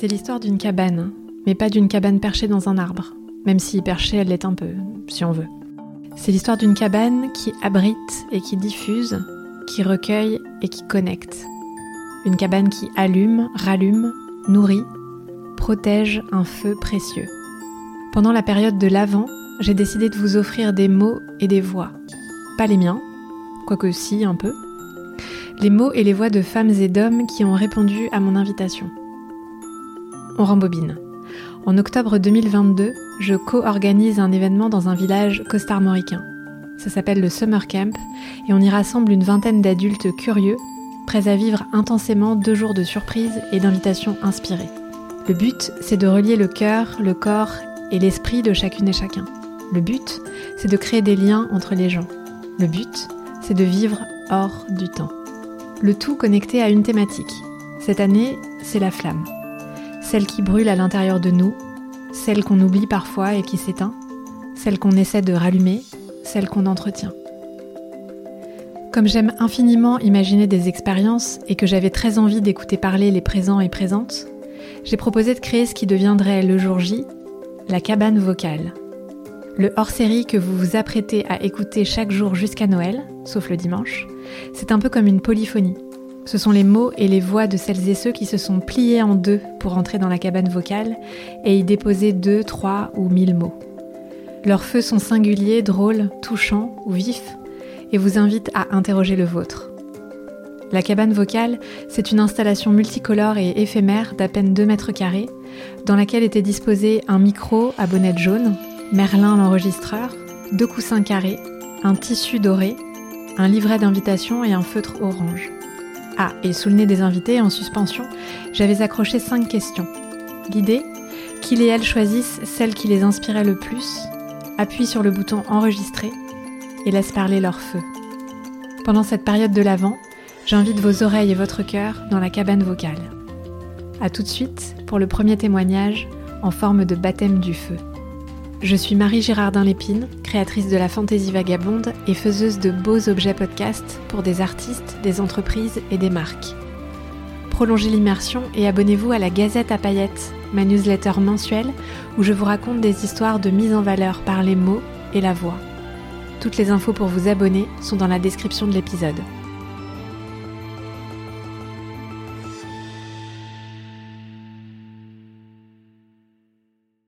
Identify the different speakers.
Speaker 1: C'est l'histoire d'une cabane, mais pas d'une cabane perchée dans un arbre, même si perchée elle l'est un peu, si on veut. C'est l'histoire d'une cabane qui abrite et qui diffuse, qui recueille et qui connecte. Une cabane qui allume, rallume, nourrit, protège un feu précieux. Pendant la période de l'Avent, j'ai décidé de vous offrir des mots et des voix. Pas les miens, quoique si un peu. Les mots et les voix de femmes et d'hommes qui ont répondu à mon invitation on rembobine. En octobre 2022, je co-organise un événement dans un village costarmoricain. Ça s'appelle le Summer Camp et on y rassemble une vingtaine d'adultes curieux, prêts à vivre intensément deux jours de surprises et d'invitations inspirées. Le but, c'est de relier le cœur, le corps et l'esprit de chacune et chacun. Le but, c'est de créer des liens entre les gens. Le but, c'est de vivre hors du temps. Le tout connecté à une thématique. Cette année, c'est la flamme celle qui brûle à l'intérieur de nous, celle qu'on oublie parfois et qui s'éteint, celle qu'on essaie de rallumer, celle qu'on entretient. Comme j'aime infiniment imaginer des expériences et que j'avais très envie d'écouter parler les présents et présentes, j'ai proposé de créer ce qui deviendrait le jour J, la cabane vocale. Le hors-série que vous vous apprêtez à écouter chaque jour jusqu'à Noël, sauf le dimanche, c'est un peu comme une polyphonie. Ce sont les mots et les voix de celles et ceux qui se sont pliés en deux pour entrer dans la cabane vocale et y déposer deux, trois ou mille mots. Leurs feux sont singuliers, drôles, touchants ou vifs et vous invitent à interroger le vôtre. La cabane vocale, c'est une installation multicolore et éphémère d'à peine 2 mètres carrés, dans laquelle était disposé un micro à bonnette jaune, Merlin l'enregistreur, deux coussins carrés, un tissu doré, un livret d'invitation et un feutre orange. Ah, et sous le nez des invités, en suspension, j'avais accroché cinq questions. L'idée Qu'ils et elles choisissent celle qui les inspirait le plus, appuient sur le bouton Enregistrer et laissent parler leur feu. Pendant cette période de l'Avent, j'invite vos oreilles et votre cœur dans la cabane vocale. A tout de suite pour le premier témoignage en forme de baptême du feu. Je suis Marie Girardin Lépine, créatrice de la fantaisie vagabonde et faiseuse de beaux objets podcast pour des artistes, des entreprises et des marques. Prolongez l'immersion et abonnez-vous à la Gazette à paillettes, ma newsletter mensuelle où je vous raconte des histoires de mise en valeur par les mots et la voix. Toutes les infos pour vous abonner sont dans la description de l'épisode.